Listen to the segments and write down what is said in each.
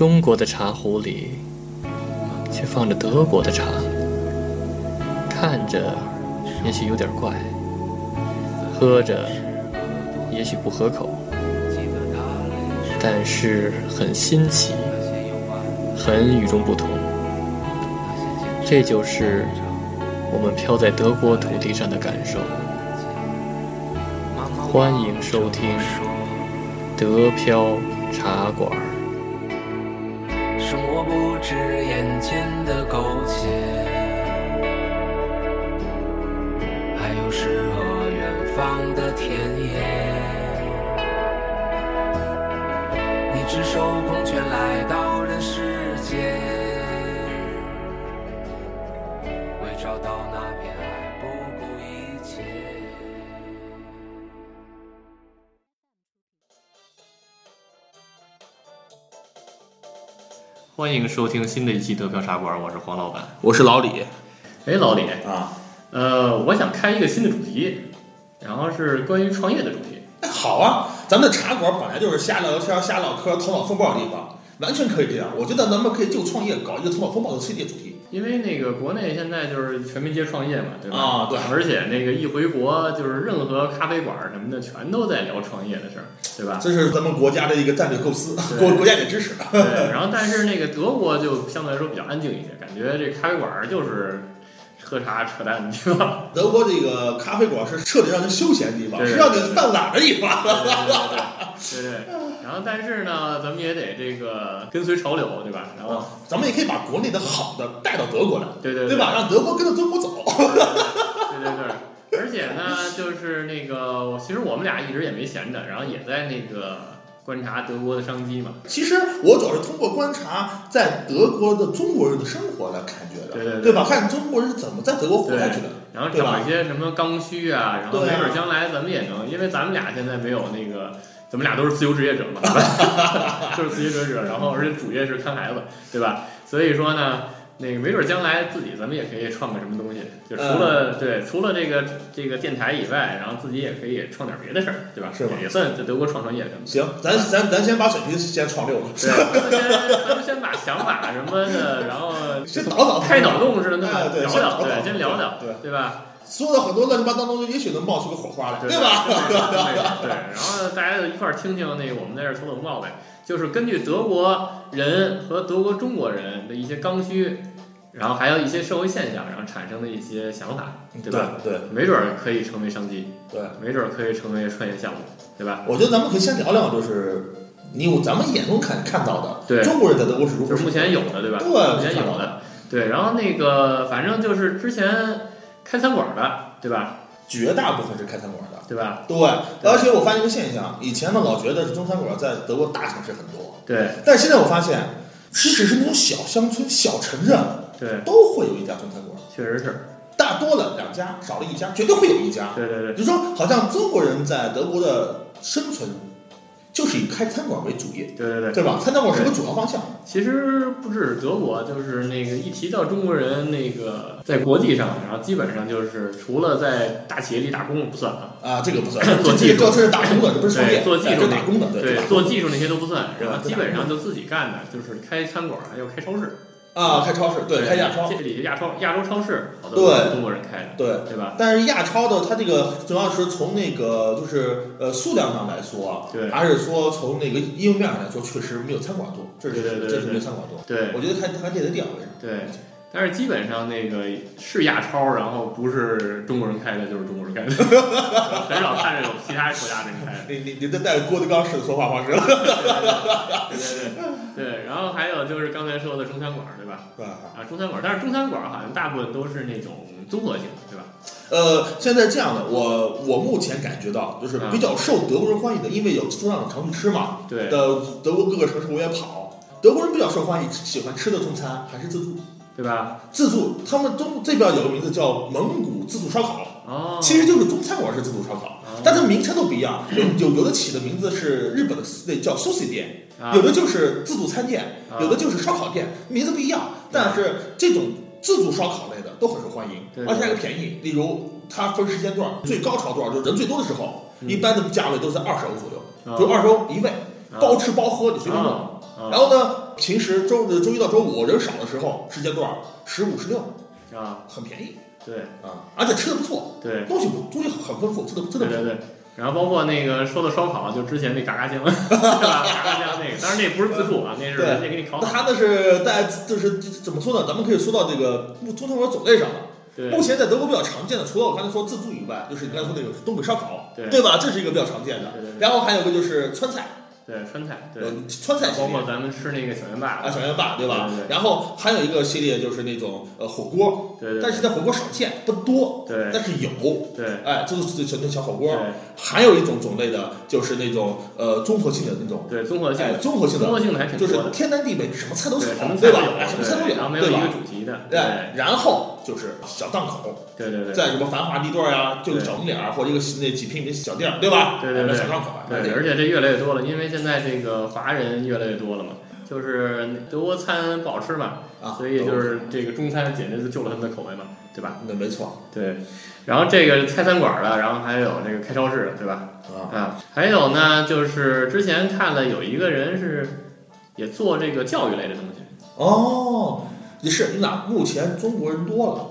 中国的茶壶里却放着德国的茶，看着也许有点怪，喝着也许不合口，但是很新奇，很与众不同。这就是我们飘在德国土地上的感受。欢迎收听德飘茶馆。是眼前的苟且，还有诗和远方的田野。你赤手空拳来到人世间，为找到那片爱不顾一切。欢迎收听新的一期德票茶馆，我是黄老板。我是老李哎，老李，啊，呃，我想开一个新的主题，然后是关于创业的主题。哎，好啊，咱们的茶馆本来就是瞎聊天、瞎唠嗑、头脑风暴的地方，完全可以这样。我觉得咱们可以就创业搞一个头脑风暴的系列主题。因为那个国内现在就是全民皆创业嘛，对吧？啊对而且那个一回国，就是任何咖啡馆什么的，全都在聊创业的事儿，对吧？这是咱们国家的一个战略构思，国 国家也支持。对。然后，但是那个德国就相对来说比较安静一些，感觉这咖啡馆就是喝茶扯淡的地方。德国这个咖啡馆是彻底让人休闲的地方，对是让你犯懒的地方。对对对对对对。然后，但是呢，咱们也得这个跟随潮流，对吧？然后，咱们也可以把国内的好的带到德国来，对对对吧？让德国跟着中国走。对对对，而且呢，就是那个，其实我们俩一直也没闲着，然后也在那个观察德国的商机嘛。其实我主要是通过观察在德国的中国人的生活来感觉的，对对对对吧？看中国人是怎么在德国活下去的。然后找一些什么刚需啊，然后没准将来咱们也能，因为咱们俩现在没有那个，咱们俩都是自由职业者嘛，就是自由职业者，然后而且主业是看孩子，对吧？所以说呢。那个没准将来自己咱们也可以创个什么东西，就除了、对除了这个这个电台以外，然后自己也可以创点别的事儿，对吧？是吧也算在德国创创业。行，咱咱咱先把水平先创六了，对，咱们先咱们先把想法什么的，然后 先脑脑开脑洞似的那么聊聊，对，脑先聊聊，对，对吧？说的很多乱七八糟东西，也许能冒出个火花来，对吧？对对，然后大家就一块儿听听那个我们在这儿头脑风暴呗，就是根据德国人和德国中国人的一些刚需，然后还有一些社会现象，然后产生的一些想法，对吧？对对没准儿可以成为商机，对，没准儿可以成为创业项目，对吧？我觉得咱们可以先聊聊，就是你咱们眼中看看到的，对中国人在德国是如何就是目前有的，对吧？对目前有的，对。然后那个反正就是之前开餐馆的，对吧？绝大部分是开餐馆的。对吧？对，而且我发现一个现象，以前呢老觉得是中餐馆在德国大城市很多，对但现在我发现，即使是那种小乡村、小城镇，对，都会有一家中餐馆，确实是，大多了两家，少了一家，绝对会有一家。对对对。就说好像中国人在德国的生存，就是以开餐馆为主业，对对对。对吧？餐馆是个主要方向。其实不止德国，就是那个一提到中国人，那个在国际上，然后基本上就是除了在大企业里打工不算啊，啊，这个不算，做技术。这这是打工的，这不是创业，做技术打工的，对对，做技术那些都不算，然后基本上就自己干的，就是开餐馆还有开超市，啊，开超市，对，开亚超，这里亚超亚洲超市，好多中国人开的，对。对吧？但是亚超的它这个主要是从那个就是呃数量上来说，对还是说从那个应用面上来说，确实没有餐馆多，这是对对对这是没有餐馆多。对我觉得它它列在第二位上。对。但是基本上那个是亚超，然后不是中国人开的，就是中国人开的，很少看着有其他国家人开的。你你你这带着郭德纲式的说话方式了，对对对对，然后还有就是刚才说的中餐馆，对吧？啊，中餐馆，但是中餐馆好像大部分都是那种综合性的，对吧？呃，现在这样的，我我目前感觉到就是比较受德国人欢迎的，因为有中餐馆常去吃嘛，对的德国各个城市我也跑，德国人比较受欢迎，喜欢吃的中餐还是自助，对吧？自助，他们中这边有个名字叫蒙古自助烧烤，哦，其实就是中餐馆是自助烧烤，哦但是名称都不一样，有有有的起的名字是日本的那叫 sushi 店，啊有的就是自助餐店，啊有的就是烧烤店，名字不一样，但是这种自助烧烤类的都很受欢迎，而且还便宜。例如它分时间段，最高潮段就是人最多的时候，嗯一般的价位都在二十欧左右，啊就二十欧一位，啊包吃包喝你随便弄。然后呢，平时周周一到周五人少的时候，时间段十五十六，啊，很便宜对啊，而且吃的不错，对东西不东西很丰富，吃的真的不错。对对对。然后包括那个说的烧烤，就之前那嘎嘎酱，对吧？嘎嘎酱那个，当然那不是自助啊，那是对人家给你烤好。那它那是在就是怎么说呢？咱们可以说到这个中餐馆种类上了。目前在德国比较常见的，除了我刚才说自助以外，就是你刚才说那个东北烧烤，对吧？这是一个比较常见的。对对对然后还有个就是川菜，对川菜，对，呃，川菜系列包括咱们吃那个小面啊，小面霸，对吧对对？对然后还有一个系列就是那种呃火锅，对对但是在火锅少见，不多，对但是有。对哎，这就是小那小火锅。还有一种种类的，就是那种呃综合性的那种，对综合性哎，的，综合性的，综合性的还挺就是，天南地北，什么菜都对，有对吧？哎什么菜都有，对然后没有一个？主题的，哎，然后就是小档口，对对对在什么繁华地段呀，就对小门脸儿或者一个那几平米的小店儿，对吧？对对对小档口啊，对，而且这越来越多了，因为现在这个华人越来越多了嘛，就是德国餐不好吃嘛，啊，所以就是这个中餐简直就救了他们的口味嘛，对吧？那没错对，然后这个开餐馆的，然后还有这个开超市的，对吧？啊，啊，还有呢，就是之前看了有一个人是也做这个教育类的东西，哦，也是，你俩目前中国人多了，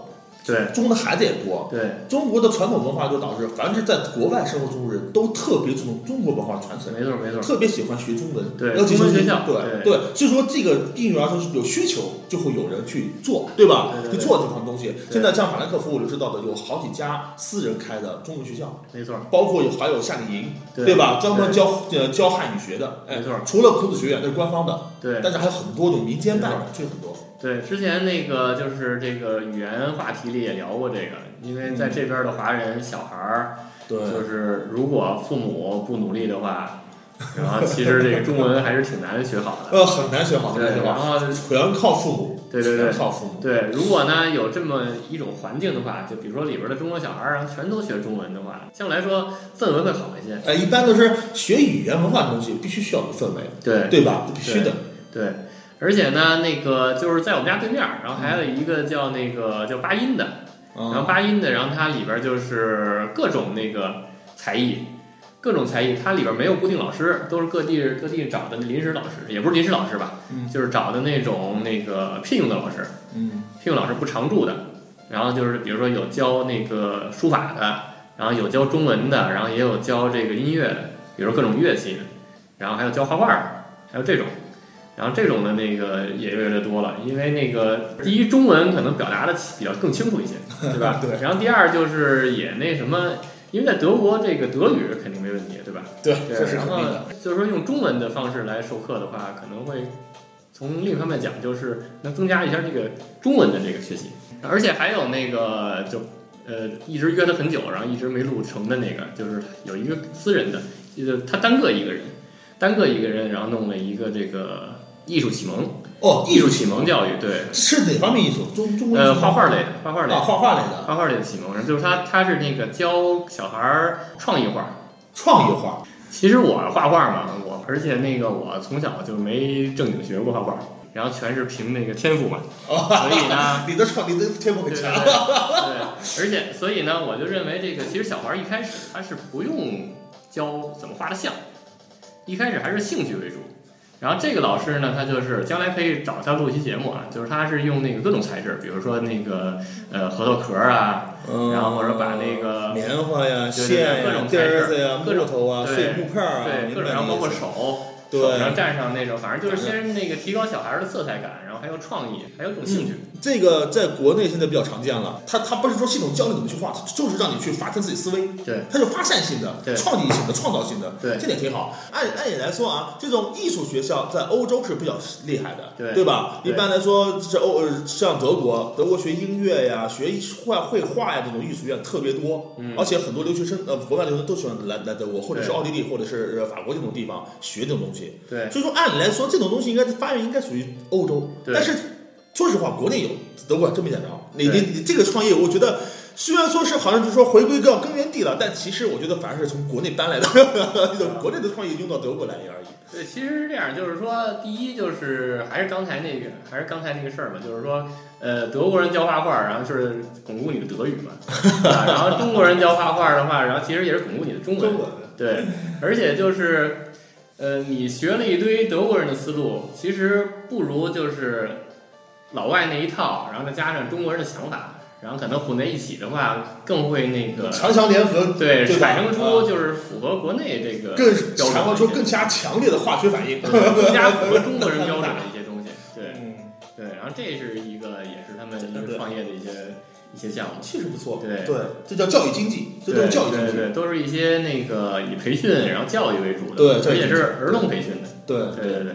对中国的孩子也多，对中国的传统文化就导致，凡是在国外生活中国人都特别注重中国文化传承。没错没错，特别喜欢学中文，对尤其是中文学校对对对，所以说这个应运而生是有需求，就会有人去做，对吧？去做这款东西。现在像法兰克福，我就知道的有好几家私人开的中文学校，没错，包括有还有夏令营，对对吧？专门教呃教汉语学的，哎没错，除了孔子学院那是官方的，对但是还有很多种民间办的，这很多。对，之前那个就是这个语言话题里也聊过这个，因为在这边的华人小孩儿，对就是如果父母不努力的话，然后其实这个中文还是挺难学好的。呃，很难学好，很难对，学好，然后全靠父母，对对对全靠父母。对，如果呢有这么一种环境的话，就比如说里边的中国小孩儿，然后全都学中文的话，相对来说氛围会好一些。哎，一般都是学语言文化的东西，必须需要有氛围，对对吧？必须的。对，而且呢，那个就是在我们家对面儿，然后还有一个叫那个叫八音的，然后啊，八音的，然后它里边儿就是各种那个才艺，各种才艺，它里边儿没有固定老师，都是各地各地找的临时老师，也不是临时老师吧，嗯就是找的那种那个聘用的老师，嗯聘用老师不常驻的，然后就是比如说有教那个书法的，然后有教中文的，然后也有教这个音乐的，比如各种乐器的，然后还有教画画的，还有这种。然后这种的那个也越来越多了，因为那个第一中文可能表达的比较更清楚一些，对吧？对。然后第二就是也那什么，因为在德国这个德语肯定没问题，对吧？对，对这是然后肯定的。就是说用中文的方式来授课的话，可能会从另一方面讲，就是能增加一下这个中文的这个学习，而且还有那个就呃一直约他很久，然后一直没录成的那个，就是有一个私人的，就是他单个一个人，单个一个人，然后弄了一个这个艺术启蒙，哦，艺术启蒙教育，对，是哪方面艺术？中中国呃画画类的，画画类画画类的画画类的启蒙，就是他他是那个教小孩儿创意画。创意画。其实我画画嘛，我而且那个我从小就没正经学过画画，然后全是凭那个天赋嘛，所以呢，你的创，你的天赋很强。对对，而且所以呢，我就认为这个其实小孩儿一开始他是不用教怎么画的像，一开始还是兴趣为主。然后这个老师呢，他就是将来可以找他录一期节目啊，就是他是用那个各种材质，比如说那个呃核桃壳儿啊，嗯然后或者把那个棉花呀、线呀、各种材质呀、各种木头啊、对碎木片儿啊，对，各种，然后包括手，对手上蘸上那种，反正就是先那个提高小孩儿的色彩感，然后还有创意，还有这种兴趣。这个在国内现在比较常见了。他他不是说系统教你怎么去画，它就是让你去发散自己思维。对，他就发散性的、对创意性的、创造性的，对这点挺好。按按理来说啊，这种艺术学校在欧洲是比较厉害的，对对吧？一般来说，这欧呃像德国，德国学音乐呀、学画绘画呀这种艺术院特别多，嗯而且很多留学生呃国外留学生都喜欢来来德国，或者是奥地利，或者是呃法国这种地方学这种东西。对。所以说，按理来说，这种东西应该发源应该属于欧洲，对。但是说实话，国内有，德国还真没见着。你你你这个创业，我觉得虽然说是好像就是说回归到根源地了，但其实我觉得反而是从国内搬来的，这种国内的创业用到德国来而已。对，其实是这样，就是说，第一就是还是刚才那个，还是刚才那个事儿嘛，就是说，呃，德国人教画画，然后就是巩固你的德语嘛，啊，然后中国人教画画的话，然后其实也是巩固你的中文，文。对，而且就是，呃，你学了一堆德国人的思路，其实不如就是老外那一套，然后再加上中国人的想法，然后可能混在一起的话，更会那个强强联合，对对产生出就是符合国内这个更强化出更加强烈的化学反应。更加符合中国人标准的一些东西。对 嗯，对，然后这是一个也是他们一个创业的一些一些项目。确实不错。对对，这叫教育经济，这都是教育经济。对对，都是一些那个以培训然后教育为主的，对教育而且是儿童培训的。对对对对。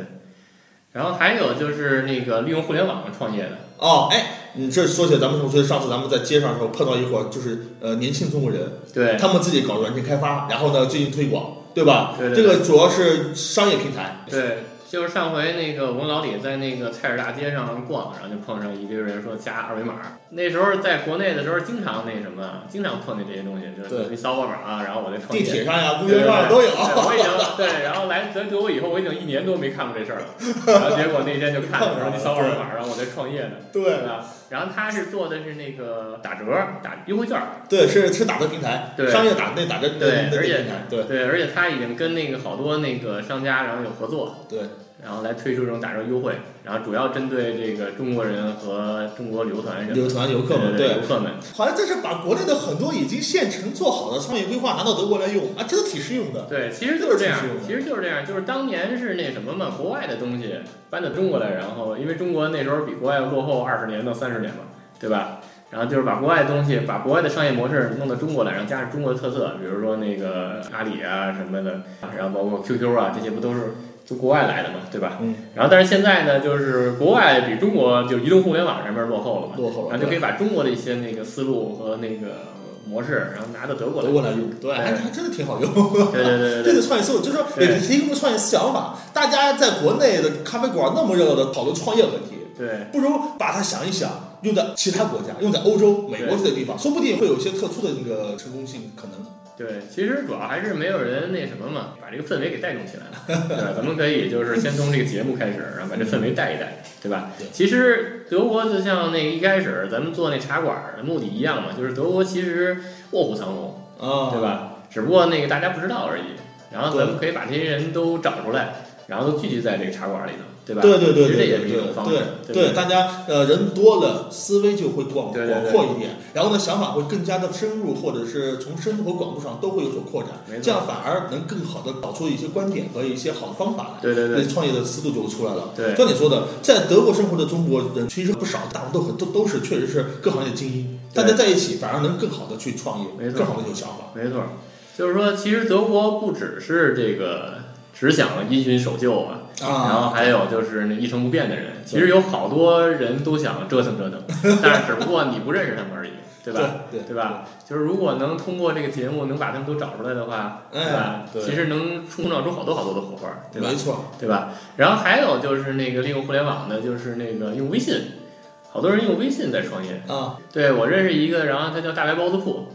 然后还有就是那个利用互联网创业的，哦，哎，你这说起来，咱们同学上次咱们在街上的时候碰到一伙，就是呃年轻中国人，对他们自己搞软件开发，然后呢最近推广，对吧？对对这个主要是商业平台。对，就是上回那个我跟老李在那个菜市大街上逛，然后就碰上一堆人说加二维码。那时候在国内的时候，经常那什么，经常碰见这些东西，就是扫我码，啊然后我再创业。地铁上呀、公对园上都有。对我已经对，然后来德德国以后，我已经一年多没看过这事儿了。然后结果那天就看着说你扫我码，然后我再创业呢，对对吧？然后他是做的是那个打折、打优惠券儿，对，是是打折平台，对商业打那打折对而且对对，而且他已经跟那个好多那个商家然后有合作，对。然后来推出这种打折优惠，然后主要针对这个中国人和中国旅游团人旅游团游客们，对对，游客们，好像这是把国内的很多已经现成做好的商业规划拿到德国来用啊，真的挺适用的。对，其实就是这样其实就是这样，就是当年是那什么嘛，国外的东西搬到中国来，然后因为中国那时候比国外要落后二十年到三十年嘛，对吧？然后就是把国外的东西，把国外的商业模式弄到中国来，然后加上中国的特色，比如说那个阿里啊什么的，然后包括 QQ 啊，这些不都是就国外来的嘛，对吧？嗯。然后但是现在呢，就是国外比中国就移动互联网上面落后了嘛，落后了，然后就可以把中国的一些那个思路和那个模式，然后拿到德国来德国来用，对，还还真的挺好用。对对对对 这对个创业思路，就是说对也提供创业想法。大家在国内的咖啡馆那么热闹的讨论创业问题，对不如把它想一想，用在其他国家，用在欧洲、美国这些地方，说不定会有一些特殊的那个成功性可能。对，其实主要还是没有人那什么嘛，把这个氛围给带动起来了，对吧？咱们可以就是先从这个节目开始，然后把这氛围带一带，对吧对？其实德国就像那个一开始咱们做那茶馆的目的一样嘛，就是德国其实卧虎藏龙，啊，对？吧？只不过那个大家不知道而已。然后咱们可以把这些人都找出来，然后都聚集在这个茶馆里头，对吧？对对对对对，对对大家呃人多了，思维就会广广阔一点，然后呢想法会更加的深入，或者是从深度和广度上都会有所扩展这样反而能更好的找出一些观点和一些好的方法来。对对对。那创业的思路就出来了。对。像你说的，在德国生活的中国人其实不少，大部分都很都都是确实是各行业精英，大家在一起反而能更好的去创业更好的有想法。没错，就是说，其实德国不只是这个只想因循守旧啊，然后啊，还有就是那一成不变的人，其实有好多人都想折腾折腾，但是只不过你不认识他们而已，对吧？对对吧？就是如果能通过这个节目能把他们都找出来的话，对吧其实能冲撞出好多好多的火花，对吧没？错，对吧？然后还有就是那个利用互联网的，就是那个用微信，好多人用微信在创业。啊，对我认识一个，然后他叫大白包子铺，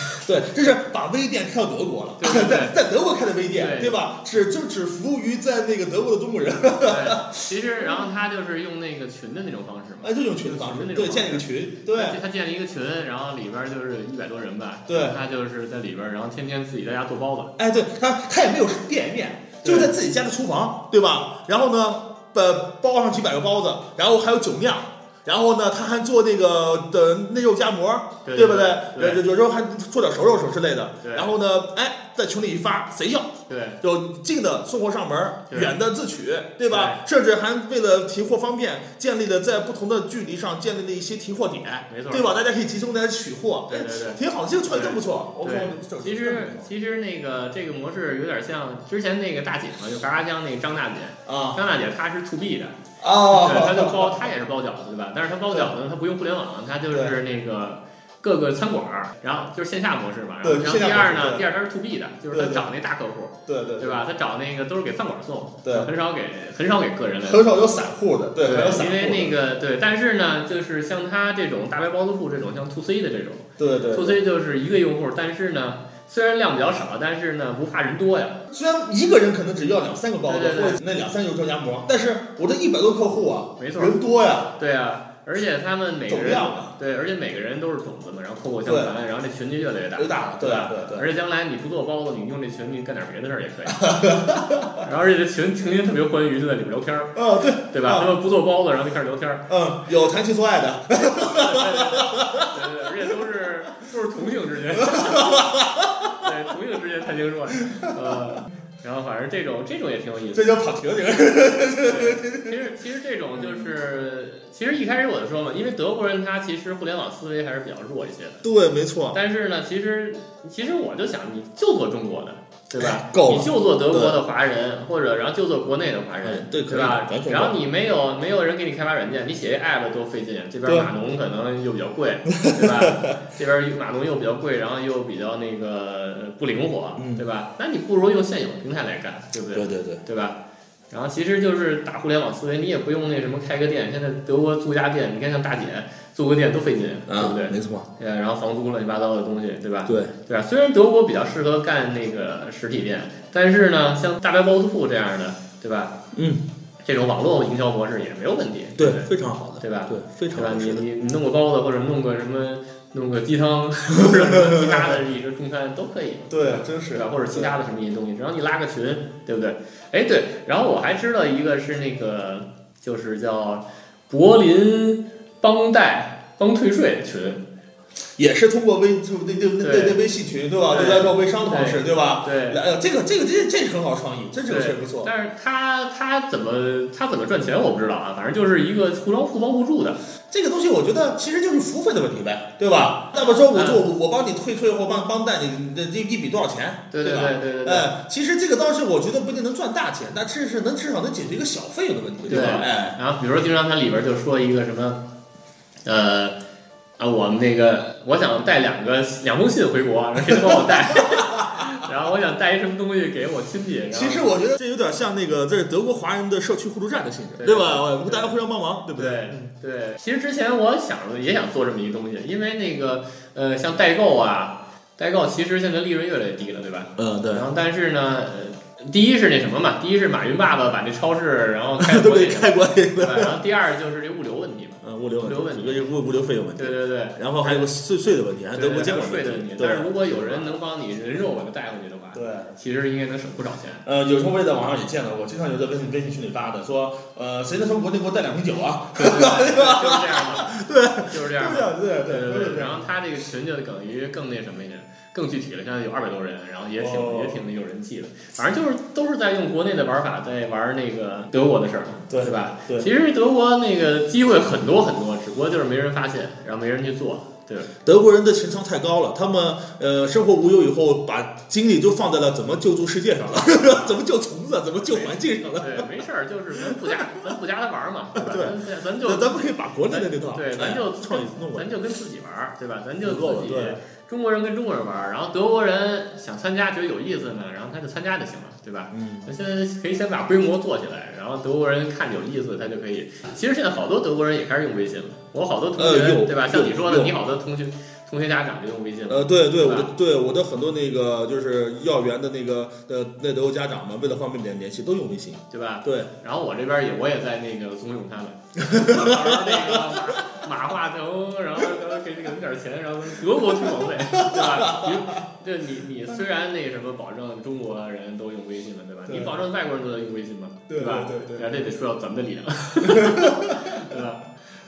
对，这是把微店开到德国了，对对对 在在德国开的微店，对对吧？只就只服务于在那个德国的中国人，对，其实然后他就是用那个群的那种方式嘛。哎，就用群的方式，对，建立一个群，对，他建了一个群，然后里边就是一百多人吧。对他就是在里边，然后天天自己在家做包子。哎，对他他也没有店面，就是在自己家的厨房，对吧？然后呢，呃，包上几百个包子，然后还有酒酿。然后呢，他还做那个的内肉夹馍，对不对？对有有时候还做点熟肉什么之类的。然后呢，哎，在群里一发，谁要对就近的送货上门远的自取，对吧？甚至还为了提货方便，建立了在不同的距离上建立了一些提货点，没错对吧？大家可以集中在取货，对对对哎挺好，这个创意真不错。OK，其实其实那个这个模式有点像之前那个大姐嘛，就嘎嘎江那个张大姐。啊张大姐她是 to B 的，啊，对，她就包，她也是包饺子，对吧？但是她包饺子，她不用互联网，她就是那个各个餐馆儿，然后就是线下模式嘛。然后第二呢，第二它是 to B 的，就是她对对找那大客户，对对对吧？他找那个都是给饭馆送，对很少给很少给个人来很少有散户的，对，散因户的，为那个对，但是呢，就是像他这种大白包子铺这种，像 to C 的这种对对，to C 就是一个用户，但是呢，虽然量比较少，但是呢不怕人多呀。虽然一个人可能只要两三个包子，对对对或者那两三个肉夹馍，但是我这一百多客户啊，没错人多呀，对啊，而且他们每个走人量了对，而且每个人都是种子嘛，然后口口相传，然后这群就越来越大，越大了，对吧？对对。而且将来你不做包子，你用这群你干点别的事儿也可以。然后而且这群成天特别欢愉，就在里面聊天儿，嗯，对，对吧？啊他们不做包子，然后就开始聊天儿，嗯，有谈情说爱的，对对对，而且都是都是同性之间，对同性之间谈情说爱，呃，然后反正这种这种也挺有意思。这叫跑题了，这个。对，其实其实这种就是，其实一开始我就说嘛，因为德国人他其实互联网思维还是比较弱一些的。对，没错。但是呢，其实其实我就想，你就做中国的，对吧你就做德国的华人，或者然后就做国内的华人嗯，对吧然后你没有没有人给你开发软件，你写一 app 多费劲，这边对码农可能又比较贵，对吧？这边码农又比较贵，然后又比较那个不灵活嗯，对吧？那你不如用现有平台来干，对不对？对对对，对吧？然后其实就是打互联网思维，你也不用那什么开个店。现在德国租家店，你看像大姐租个店都费劲，对不啊，对？没错，对，然后房租乱七八糟的东西，对吧？对，对吧？虽然德国比较适合干那个实体店，但是呢，像大白包子铺这样的，对吧？嗯，这种网络营销模式也没有问题，对不，非常好的，对吧？对，非常对吧？你你你弄个包子或者弄个什么，弄个鸡汤 或者什么其他的一些中餐都可以。对，真是对吧？或者其他的什么一些东西，只要你拉个群，对不对？哎，对，然后我还知道一个是那个，就是叫柏林帮贷帮退税群，也是通过微就那那那那那微信群对吧？对对来做微商的方式对吧？对。哎呀，这个这个这这是很好创意，这这个确实不错。但是他他怎么他怎么赚钱我不知道啊，反正就是一个互帮互帮互助的，这个东西我觉得其实就是服务费的问题呗，对吧？那么说我做嗯我帮你退税或帮帮贷你你的这一笔多少钱？对对吧？对对对对。哎，其实这个倒是我觉得不一定能赚大钱，但至是能至少能解决一个小费用的问题，对吧？哎，然后比如说经常它里边就说一个什么，呃啊，我们那个我想带两个两封信回国，然后谁能帮我带？然后我想带一什么东西给我亲戚，其实我觉得这有点像那个这是德国华人的社区互助站的性质，对吧？大家互相帮忙，对不对嗯对，其实之前我想也想做这么一个东西，因为那个呃，像代购啊，代购其实现在利润越来越低了，对吧？嗯，对然后但是呢，呃，第一是那什么嘛，第一是马云爸爸把那超市然后开 都给国内去开关系对？然后第二就是这物流物流物流问题一个物物流费用问题对，对对。然后还有个税税的问题，还德国监管税的问题，对但是如果有人能帮你人肉把它带回去的话，对。其实应该能省不少钱。呃，有时候我也在网上也见到过，经常有在微信微信群里发的，说，呃，谁能从国内给我带两瓶酒啊？对吧对，就是这样的，对，就是这样的。这样，对对对对，对然后他这个群就等于更那什么一点，更具体了。现在有二百多人，然后也挺、哦也挺有人气的。反正就是都是在用国内的玩法在玩那个德国的事儿，对是吧？对其实德国那个机会很多很多，只不过就是没人发现，然后没人去做。对德国人的情商太高了，他们呃生活无忧以后，把精力就放在了怎么救助世界上了，怎么救虫子，怎么救环境上了。对，没事儿，就是咱不加咱不加他玩儿嘛，对吧？对咱咱就咱咱们可以把国内的那套，对，咱哎就创意弄过来咱。就跟自己玩儿，对吧？咱就自己中国人跟中国人玩儿，然后德国人想参加觉得有意思呢，然后他就参加就行了，对吧？嗯，那现在可以先把规模做起来，然后德国人看着有意思，他就可以。其实现在好多德国人也开始用微信了，我好多同学，呃对吧？像你说的，你好多同学同学家长就用微信了。呃，对对，我的对我的很多那个就是幼儿园的那个呃那德国家长们，为了方便联联系，都用微信。对吧？对，然后我这边也我也在那个怂恿他们，那个马马化腾，然后给给他们点钱，然后德国推广费，对吧？你这你你虽然那什么保证中国人都用微信了，对吧？对你保证外国人都在用微信吗？对吧？对对对得说到咱们的力量，对吧？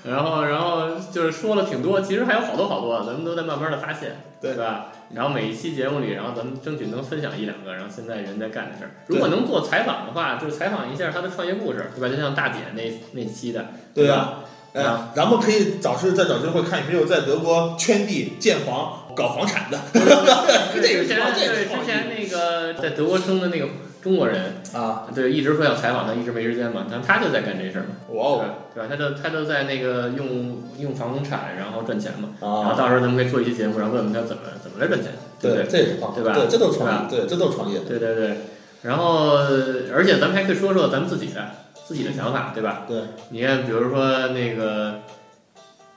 然后，然后就是说了挺多，其实还有好多好多，咱们都在慢慢的发现，对吧？然后每一期节目里，然后咱们争取能分享一两个，然后现在人在干的事儿。如果能做采访的话，就是采访一下他的创业故事，对吧？就像大姐那那期的，对呀、吧？哎啊，咱们可以找是再找机会看有没有在德国圈地建房、搞房产的。对这个之前对创这个之前那个在德国生的那个中国人，啊，对，一直说要采访他，一直没时间嘛，但他就在干这事儿嘛，哇哦。对吧？对吧？他就他就在那个用用房产然后赚钱嘛，然后啊，到时候咱们可以做一期节目，然后问问他怎么怎么来赚钱，对不对，对？这也是创意，对吧？对，这都是创业，对，这都是创业。对对对，然后而且咱们还可以说说咱们自己的自己的想法，对吧？对，你看，比如说那个，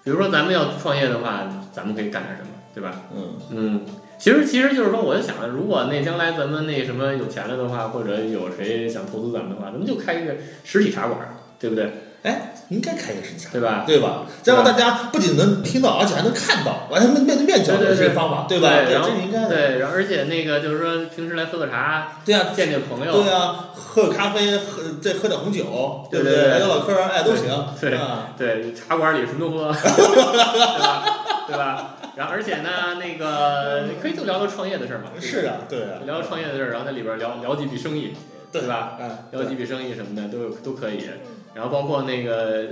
比如说咱们要创业的话，咱们可以干点什么，对吧？嗯，嗯，其实其实就是说，我就想着，如果那将来咱们那什么有钱了的话，或者有谁想投资咱们的话，咱们就开一个实体茶馆，对不对？哎，应该开一个实体茶对吧？对吧？这样大家不仅能听到，而且还能看到，完全能面对面交流这个方法，对吧？对然后这应该的。对，然后而且那个就是说，平时来喝个茶，对呀，见见朋友，对啊，喝个咖啡，喝再喝点红酒，对？不对对聊聊嗑儿，哎，都行。对啊，对，茶馆里什么都喝，对吧？对吧？然后而且呢，那个 可以就聊聊创业的事儿嘛，是啊，对啊，聊聊创业的事儿，然后在里边聊聊几笔生意，对吧？嗯，聊几笔生意什么的都有都可以。然后包括那个，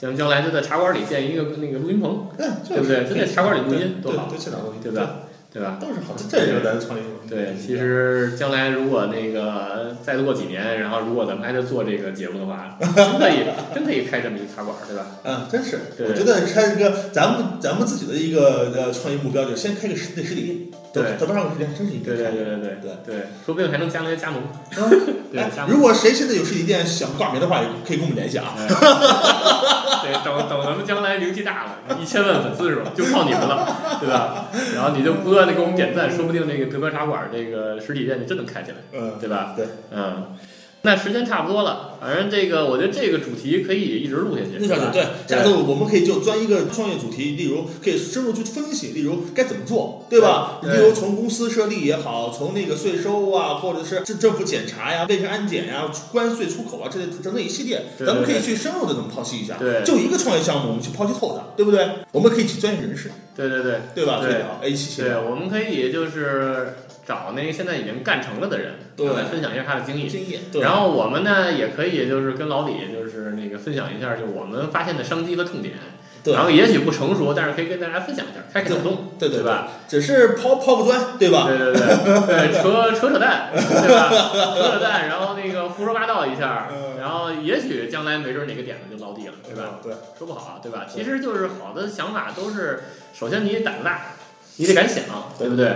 将将来就在茶馆里建一个那个录音棚，嗯，对不对？就在茶馆里录音多，好，对，现场录音，对吧？对吧？都是好的，这就是咱的创业目的。对，其实将来如果那个再过几年，然后如果咱们还在做这个节目的话，真可以，真可以开这么一茶馆，对吧？嗯，真是，我觉得开一个咱们咱们自己的一个呃创业目标，就先开个实体实体店，对得不上个实体店，真是应该对对开对对对对对，说不定还能加那些加盟，对。如果谁现在有实体店想挂名的话，也可以跟我们联系啊。哎 对，等等咱们将来名气大了，一千万粉丝是吧？就靠你们了，对吧？然后你就不断的给我们点赞，说不定那个德标茶馆这个实体店就真能开起来，嗯，对吧？对，嗯。那时间差不多了，反正这个我觉得这个主题可以一直录下去？那对，下次我们可以就钻一个创业主题，例如可以深入去分析，例如该怎么做，对吧？对例如从公司设立也好，从那个税收啊，或者是政政府检查呀、卫生安检呀、关税出口啊，这整整一系列，咱们可以去深入的怎么剖析一下。对就一个创业项目，我们去剖析透它，对不对？我们可以请专业人士，对对对对吧？对去聊 A 七系对，列我们可以就是找那个现在已经干成了的人，对来分享一下他的经验。经验，对然后我们呢，也可以就是跟老李就是那个分享一下，就我们发现的商机和痛点。对然后也许不成熟，但是可以跟大家分享一下，开开脑洞，对对对吧？只是抛抛个砖，对吧？对对对对，扯扯扯淡，对吧？扯扯淡，然后那个胡说八道一下，嗯然后也许将来没准哪个点子就落地了，对吧？？对，说不好，对吧？其实就是好的想法都是，首先你胆子大，你得敢想，对不对？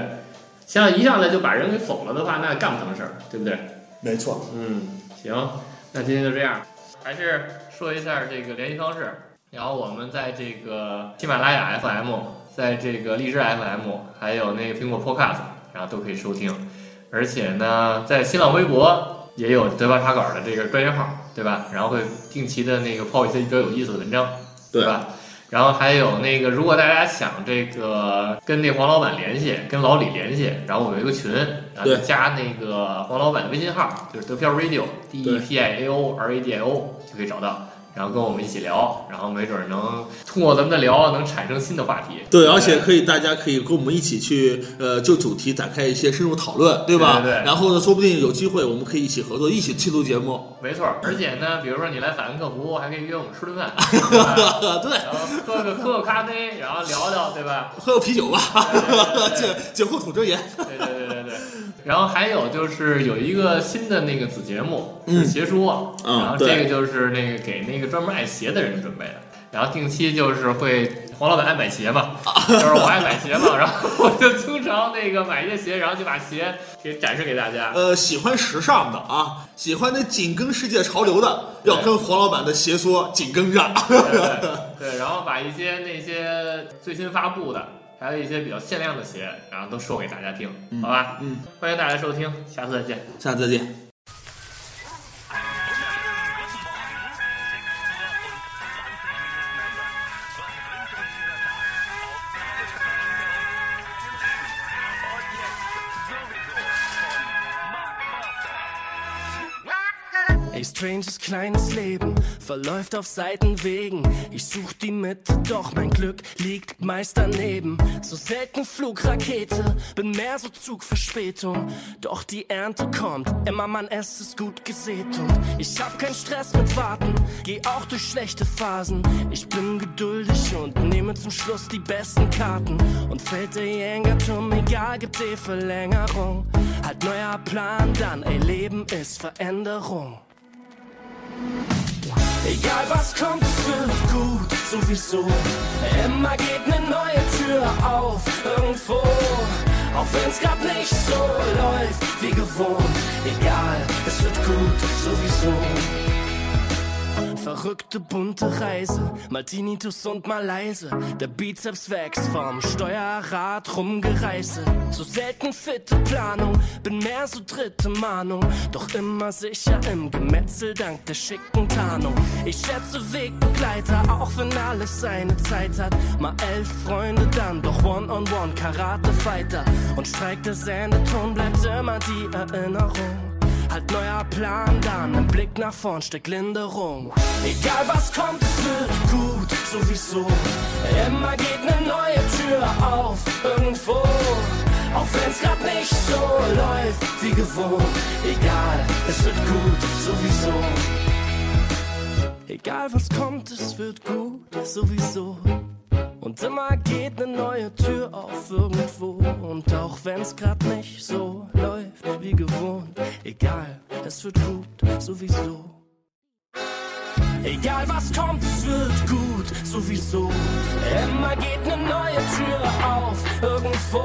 像一上来就把人给否了的话，那干不成事儿，对不对？没错。嗯，行，那今天就这样，还是说一下这个联系方式。然后我们在这个喜马拉雅 FM，在这个荔枝 FM，还有那个苹果 Podcast，然后都可以收听。而且呢，在新浪微博也有德巴茶馆的这个专业号，对吧？然后会定期的那个抛一些比较有意思的文章，对吧？然后还有那个，如果大家想这个跟那黄老板联系，跟老李联系，然后我们有一个群，然后就加那个黄老板的微信号，就是得票 Radio D E P I A O R A D I O 就可以找到，然后跟我们一起聊，然后没准能通过咱们的聊能产生新的话题。对，而且可以，大家可以跟我们一起去，呃，就主题展开一些深入讨论，对吧？对对对然后呢，说不定有机会，我们可以一起合作，一起去录节目。没错，而且呢，比如说你来法兰克福，还可以约我们吃顿饭，对，然后喝个喝个咖啡，然后聊聊，对吧？喝个啤酒吧，对对对对酒酒后吐真言。对对对对对。然后还有就是有一个新的那个子节目是嗯鞋说，嗯然后这个就是那个给那个专门爱鞋的人准备的。然后定期就是会黄老板爱买鞋嘛，就是我爱买鞋嘛，然后我就经常那个买一些鞋，然后就把鞋给展示给大家。呃，喜欢时尚的啊，喜欢那紧跟世界潮流的，要跟黄老板的鞋说紧跟上。对对对，然后把一些那些最新发布的，还有一些比较限量的鞋，然后都说给大家听，好吧？嗯，欢迎大家收听，下次再见。下次再见。Ey, stranges kleines Leben verläuft auf Seitenwegen. Ich such die Mitte, doch mein Glück liegt meist daneben. So selten Flugrakete, bin mehr so Zugverspätung. Doch die Ernte kommt, immer Mann, es ist gut gesät. Und ich hab keinen Stress mit Warten, geh auch durch schlechte Phasen. Ich bin geduldig und nehme zum Schluss die besten Karten. Und fällt der Jenga-Turm, egal, gibt eh Verlängerung. Halt neuer Plan dann, ey, Leben ist Veränderung. Egal was kommt, es wird gut, sowieso. Immer geht ne neue Tür auf, irgendwo. Auch wenn's grad nicht so läuft wie gewohnt. Egal, es wird gut, sowieso. Verrückte bunte Reise. Mal Tinnitus und mal leise. Der Bizeps wächst vom Steuerrad rumgereiße. So selten fitte Planung, bin mehr so dritte Mahnung. Doch immer sicher im Gemetzel dank der schicken Tarnung. Ich schätze Wegbegleiter, auch wenn alles seine Zeit hat. Mal elf Freunde dann, doch One-on-One Karate-Fighter. Und Streik der Sendeton bleibt immer die Erinnerung. Halt neuer Plan dann, im Blick nach vorn steckt Linderung. Egal was kommt, es wird gut, sowieso. Immer geht ne neue Tür auf, irgendwo. Auch wenn's grad nicht so läuft wie gewohnt. Egal, es wird gut, sowieso. Egal was kommt, es wird gut, sowieso. Und immer geht ne neue Tür auf irgendwo. Und auch wenn's grad nicht so läuft wie gewohnt, es wird gut, sowieso. Egal was kommt, es wird gut, sowieso. Immer geht ne neue Tür auf irgendwo.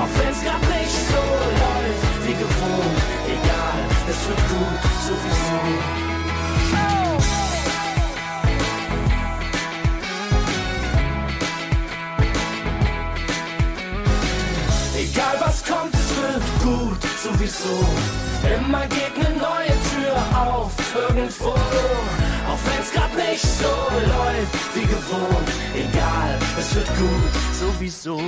Auch wenn's grad nicht so läuft wie gewohnt, egal, es wird gut, sowieso. Egal was kommt, es wird gut, sowieso. Immer geht ne neue Tür auf, irgendwo. Auch wenn's grad nicht so läuft wie gewohnt. Egal, es wird gut, sowieso.